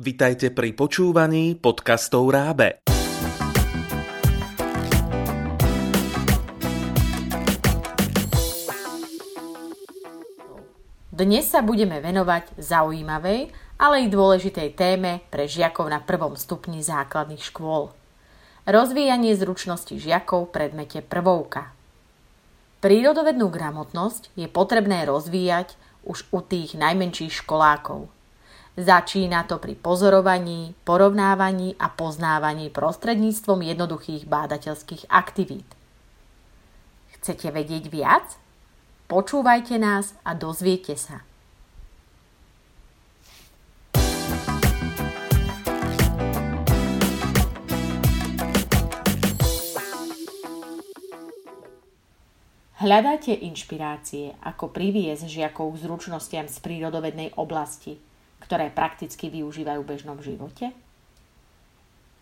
Vitajte pri počúvaní podcastov Rábe. Dnes sa budeme venovať zaujímavej, ale i dôležitej téme pre žiakov na prvom stupni základných škôl. Rozvíjanie zručnosti žiakov v predmete prvovka. Prírodovednú gramotnosť je potrebné rozvíjať už u tých najmenších školákov. Začína to pri pozorovaní, porovnávaní a poznávaní prostredníctvom jednoduchých bádateľských aktivít. Chcete vedieť viac? Počúvajte nás a dozviete sa. Hľadáte inšpirácie, ako priviesť žiakov k zručnostiam z prírodovednej oblasti, ktoré prakticky využívajú v bežnom živote?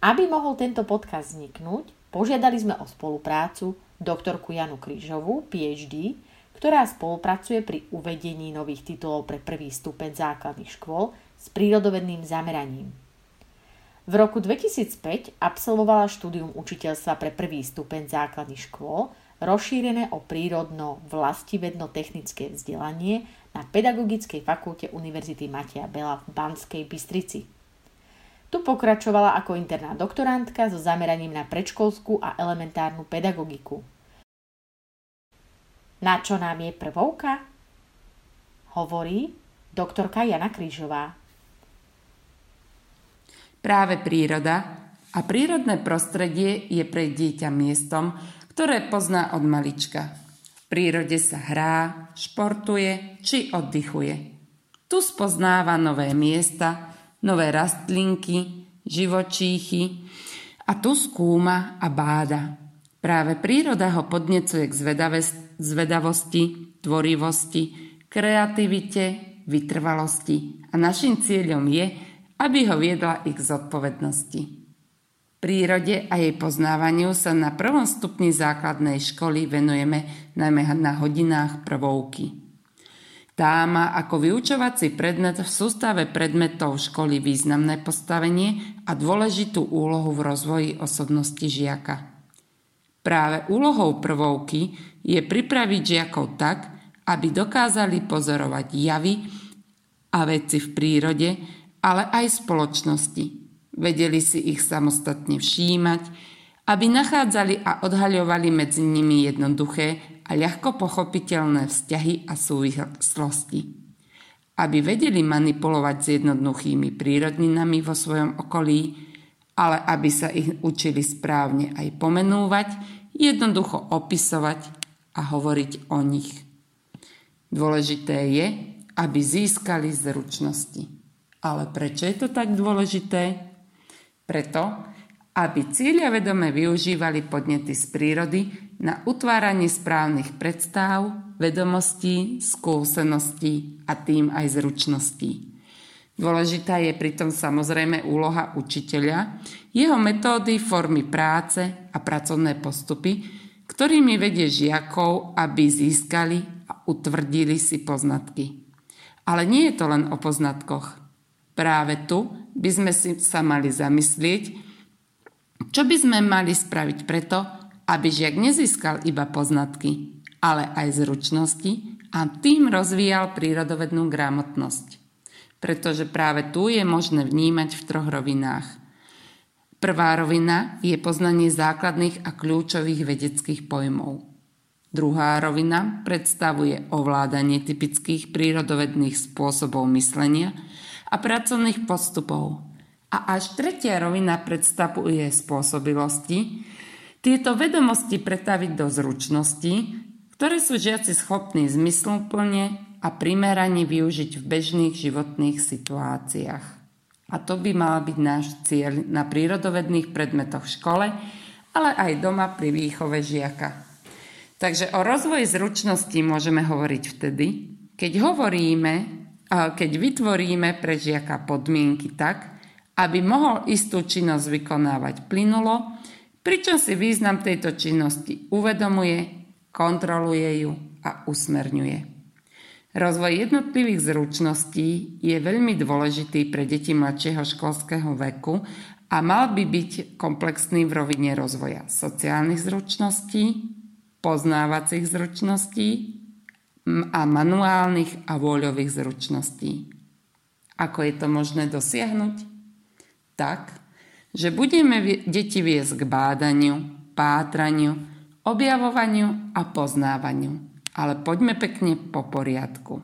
Aby mohol tento podcast vzniknúť, požiadali sme o spoluprácu doktorku Janu Krížovú, PhD, ktorá spolupracuje pri uvedení nových titulov pre prvý stupeň základných škôl s prírodovedným zameraním. V roku 2005 absolvovala štúdium učiteľstva pre prvý stupeň základných škôl rozšírené o prírodno vlastivedno-technické vzdelanie na Pedagogickej fakulte Univerzity Matia Bela v Banskej Bystrici. Tu pokračovala ako interná doktorantka so zameraním na predškolskú a elementárnu pedagogiku. Na čo nám je prvovka? Hovorí doktorka Jana Krížová. Práve príroda a prírodné prostredie je pre dieťa miestom, ktoré pozná od malička. V prírode sa hrá, športuje či oddychuje. Tu spoznáva nové miesta, nové rastlinky, živočíchy a tu skúma a báda. Práve príroda ho podnecuje k zvedavosti, tvorivosti, kreativite, vytrvalosti a našim cieľom je, aby ho viedla ich zodpovednosti prírode a jej poznávaniu sa na prvom stupni základnej školy venujeme najmä na hodinách prvovky. Tá má ako vyučovací predmet v sústave predmetov školy významné postavenie a dôležitú úlohu v rozvoji osobnosti žiaka. Práve úlohou prvovky je pripraviť žiakov tak, aby dokázali pozorovať javy a veci v prírode, ale aj spoločnosti, vedeli si ich samostatne všímať, aby nachádzali a odhaľovali medzi nimi jednoduché a ľahko pochopiteľné vzťahy a súvislosti. Aby vedeli manipulovať s jednoduchými prírodninami vo svojom okolí, ale aby sa ich učili správne aj pomenúvať, jednoducho opisovať a hovoriť o nich. Dôležité je, aby získali zručnosti. Ale prečo je to tak dôležité? Preto, aby cíľa vedome využívali podnety z prírody na utváranie správnych predstav, vedomostí, skúseností a tým aj zručností. Dôležitá je pritom samozrejme úloha učiteľa, jeho metódy, formy práce a pracovné postupy, ktorými vedie žiakov, aby získali a utvrdili si poznatky. Ale nie je to len o poznatkoch. Práve tu by sme si sa mali zamyslieť, čo by sme mali spraviť preto, aby žiak nezískal iba poznatky, ale aj zručnosti a tým rozvíjal prírodovednú gramotnosť. Pretože práve tu je možné vnímať v troch rovinách. Prvá rovina je poznanie základných a kľúčových vedeckých pojmov. Druhá rovina predstavuje ovládanie typických prírodovedných spôsobov myslenia – a pracovných postupov. A až tretia rovina predstavuje spôsobilosti, tieto vedomosti pretaviť do zručnosti, ktoré sú žiaci schopní zmysluplne a primerane využiť v bežných životných situáciách. A to by mal byť náš cieľ na prírodovedných predmetoch v škole, ale aj doma pri výchove žiaka. Takže o rozvoji zručnosti môžeme hovoriť vtedy, keď hovoríme keď vytvoríme pre žiaka podmienky tak, aby mohol istú činnosť vykonávať plynulo, pričom si význam tejto činnosti uvedomuje, kontroluje ju a usmerňuje. Rozvoj jednotlivých zručností je veľmi dôležitý pre deti mladšieho školského veku a mal by byť komplexný v rovine rozvoja sociálnych zručností, poznávacích zručností a manuálnych a vôľových zručností. Ako je to možné dosiahnuť? Tak, že budeme deti viesť k bádaniu, pátraniu, objavovaniu a poznávaniu ale poďme pekne po poriadku.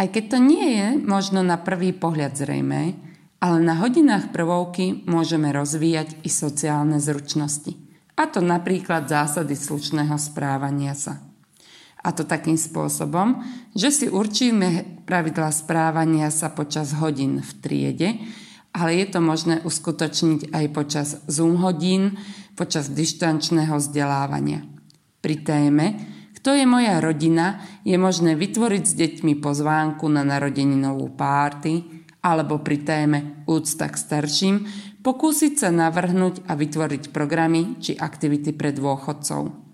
Aj keď to nie je možno na prvý pohľad zrejme, ale na hodinách prvovky môžeme rozvíjať i sociálne zručnosti. A to napríklad zásady slušného správania sa. A to takým spôsobom, že si určíme pravidla správania sa počas hodín v triede, ale je to možné uskutočniť aj počas Zoom hodín, počas dištančného vzdelávania. Pri téme, kto je moja rodina, je možné vytvoriť s deťmi pozvánku na narodeninovú párty alebo pri téme úcta k starším pokúsiť sa navrhnúť a vytvoriť programy či aktivity pre dôchodcov.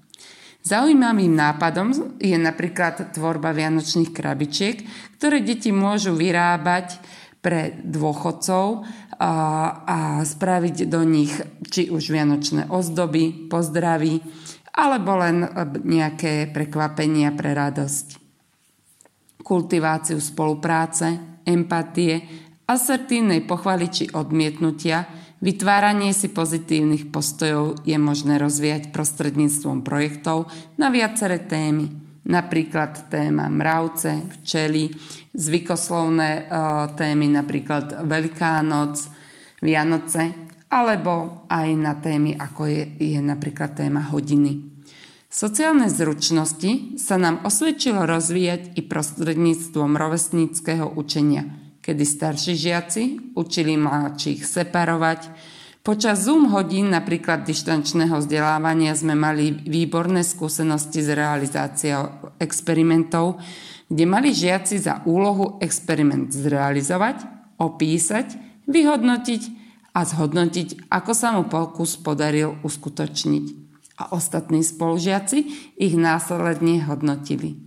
Zaujímavým nápadom je napríklad tvorba vianočných krabičiek, ktoré deti môžu vyrábať pre dôchodcov a, a spraviť do nich či už vianočné ozdoby, pozdravy, alebo len e, nejaké prekvapenia pre radosť. Kultiváciu spolupráce, empatie, asertívnej pochvaly či odmietnutia, vytváranie si pozitívnych postojov je možné rozvíjať prostredníctvom projektov na viaceré témy, napríklad téma mravce, včely, zvykoslovné e, témy, napríklad Veľká noc, Vianoce alebo aj na témy, ako je, je napríklad téma hodiny. Sociálne zručnosti sa nám osvedčilo rozvíjať i prostredníctvom rovesníckého učenia, kedy starší žiaci učili mladších separovať. Počas Zoom hodín, napríklad dištančného vzdelávania, sme mali výborné skúsenosti s realizáciou experimentov, kde mali žiaci za úlohu experiment zrealizovať, opísať, vyhodnotiť a zhodnotiť, ako sa mu pokus podaril uskutočniť. A ostatní spolužiaci ich následne hodnotili.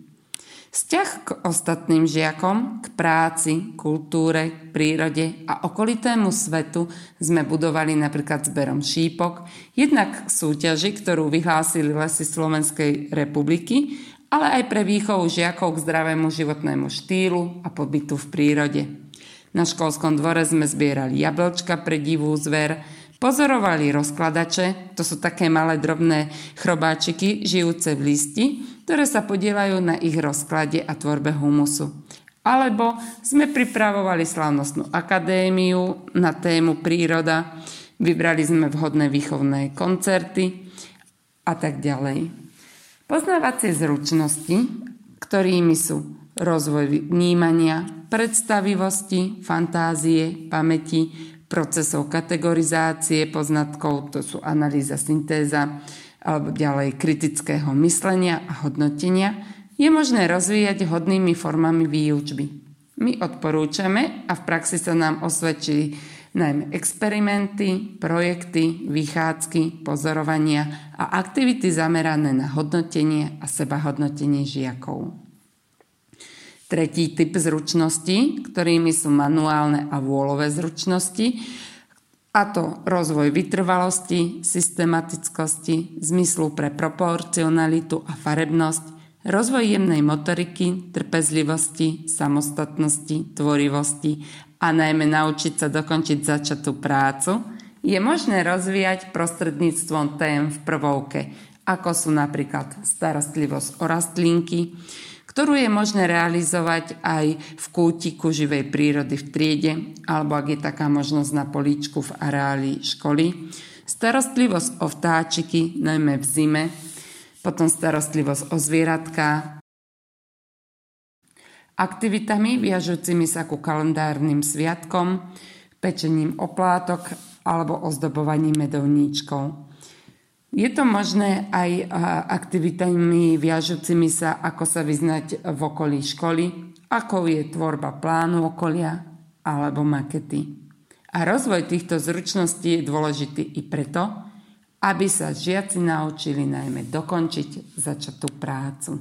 Vzťah k ostatným žiakom, k práci, kultúre, prírode a okolitému svetu sme budovali napríklad zberom šípok, jednak súťaži, ktorú vyhlásili lesy Slovenskej republiky, ale aj pre výchovu žiakov k zdravému životnému štýlu a pobytu v prírode. Na školskom dvore sme zbierali jablčka pre divú zver, pozorovali rozkladače, to sú také malé drobné chrobáčiky žijúce v listi, ktoré sa podielajú na ich rozklade a tvorbe humusu. Alebo sme pripravovali slavnostnú akadémiu na tému príroda, vybrali sme vhodné výchovné koncerty a tak ďalej. Poznávacie zručnosti, ktorými sú rozvoj vnímania, predstavivosti, fantázie, pamäti, procesov kategorizácie poznatkov, to sú analýza, syntéza, alebo ďalej kritického myslenia a hodnotenia, je možné rozvíjať hodnými formami výučby. My odporúčame a v praxi sa nám osvedčili najmä experimenty, projekty, vychádzky, pozorovania a aktivity zamerané na hodnotenie a sebahodnotenie žiakov. Tretí typ zručností, ktorými sú manuálne a vôľové zručnosti, a to rozvoj vytrvalosti, systematickosti, zmyslu pre proporcionalitu a farebnosť, rozvoj jemnej motoriky, trpezlivosti, samostatnosti, tvorivosti a najmä naučiť sa dokončiť začatú prácu, je možné rozvíjať prostredníctvom tém v prvovke, ako sú napríklad starostlivosť o rastlinky, ktorú je možné realizovať aj v kútiku živej prírody v triede, alebo ak je taká možnosť na políčku v areáli školy. Starostlivosť o vtáčiky, najmä v zime, potom starostlivosť o zvieratka, aktivitami viažúcimi sa ku kalendárnym sviatkom, pečením oplátok alebo ozdobovaním medovníčkov. Je to možné aj aktivitami viažúcimi sa, ako sa vyznať v okolí školy, ako je tvorba plánu okolia alebo makety. A rozvoj týchto zručností je dôležitý i preto, aby sa žiaci naučili najmä dokončiť začatú prácu.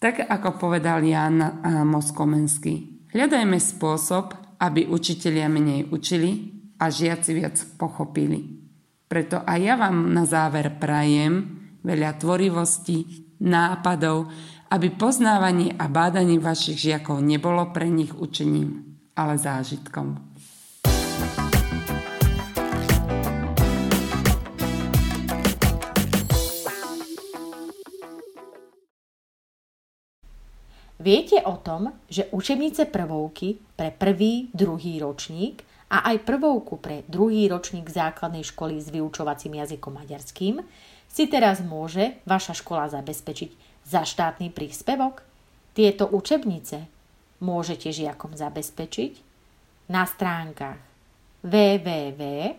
Tak ako povedal Jan Moskomenský, hľadajme spôsob, aby učitelia menej učili a žiaci viac pochopili. Preto aj ja vám na záver prajem veľa tvorivosti, nápadov, aby poznávanie a bádanie vašich žiakov nebolo pre nich učením, ale zážitkom. Viete o tom, že učebnice prvovky pre prvý, druhý ročník a aj prvovku pre druhý ročník základnej školy s vyučovacím jazykom maďarským si teraz môže vaša škola zabezpečiť za štátny príspevok? Tieto učebnice môžete žiakom zabezpečiť na stránkach www.raab.sk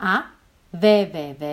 a www.raab.sk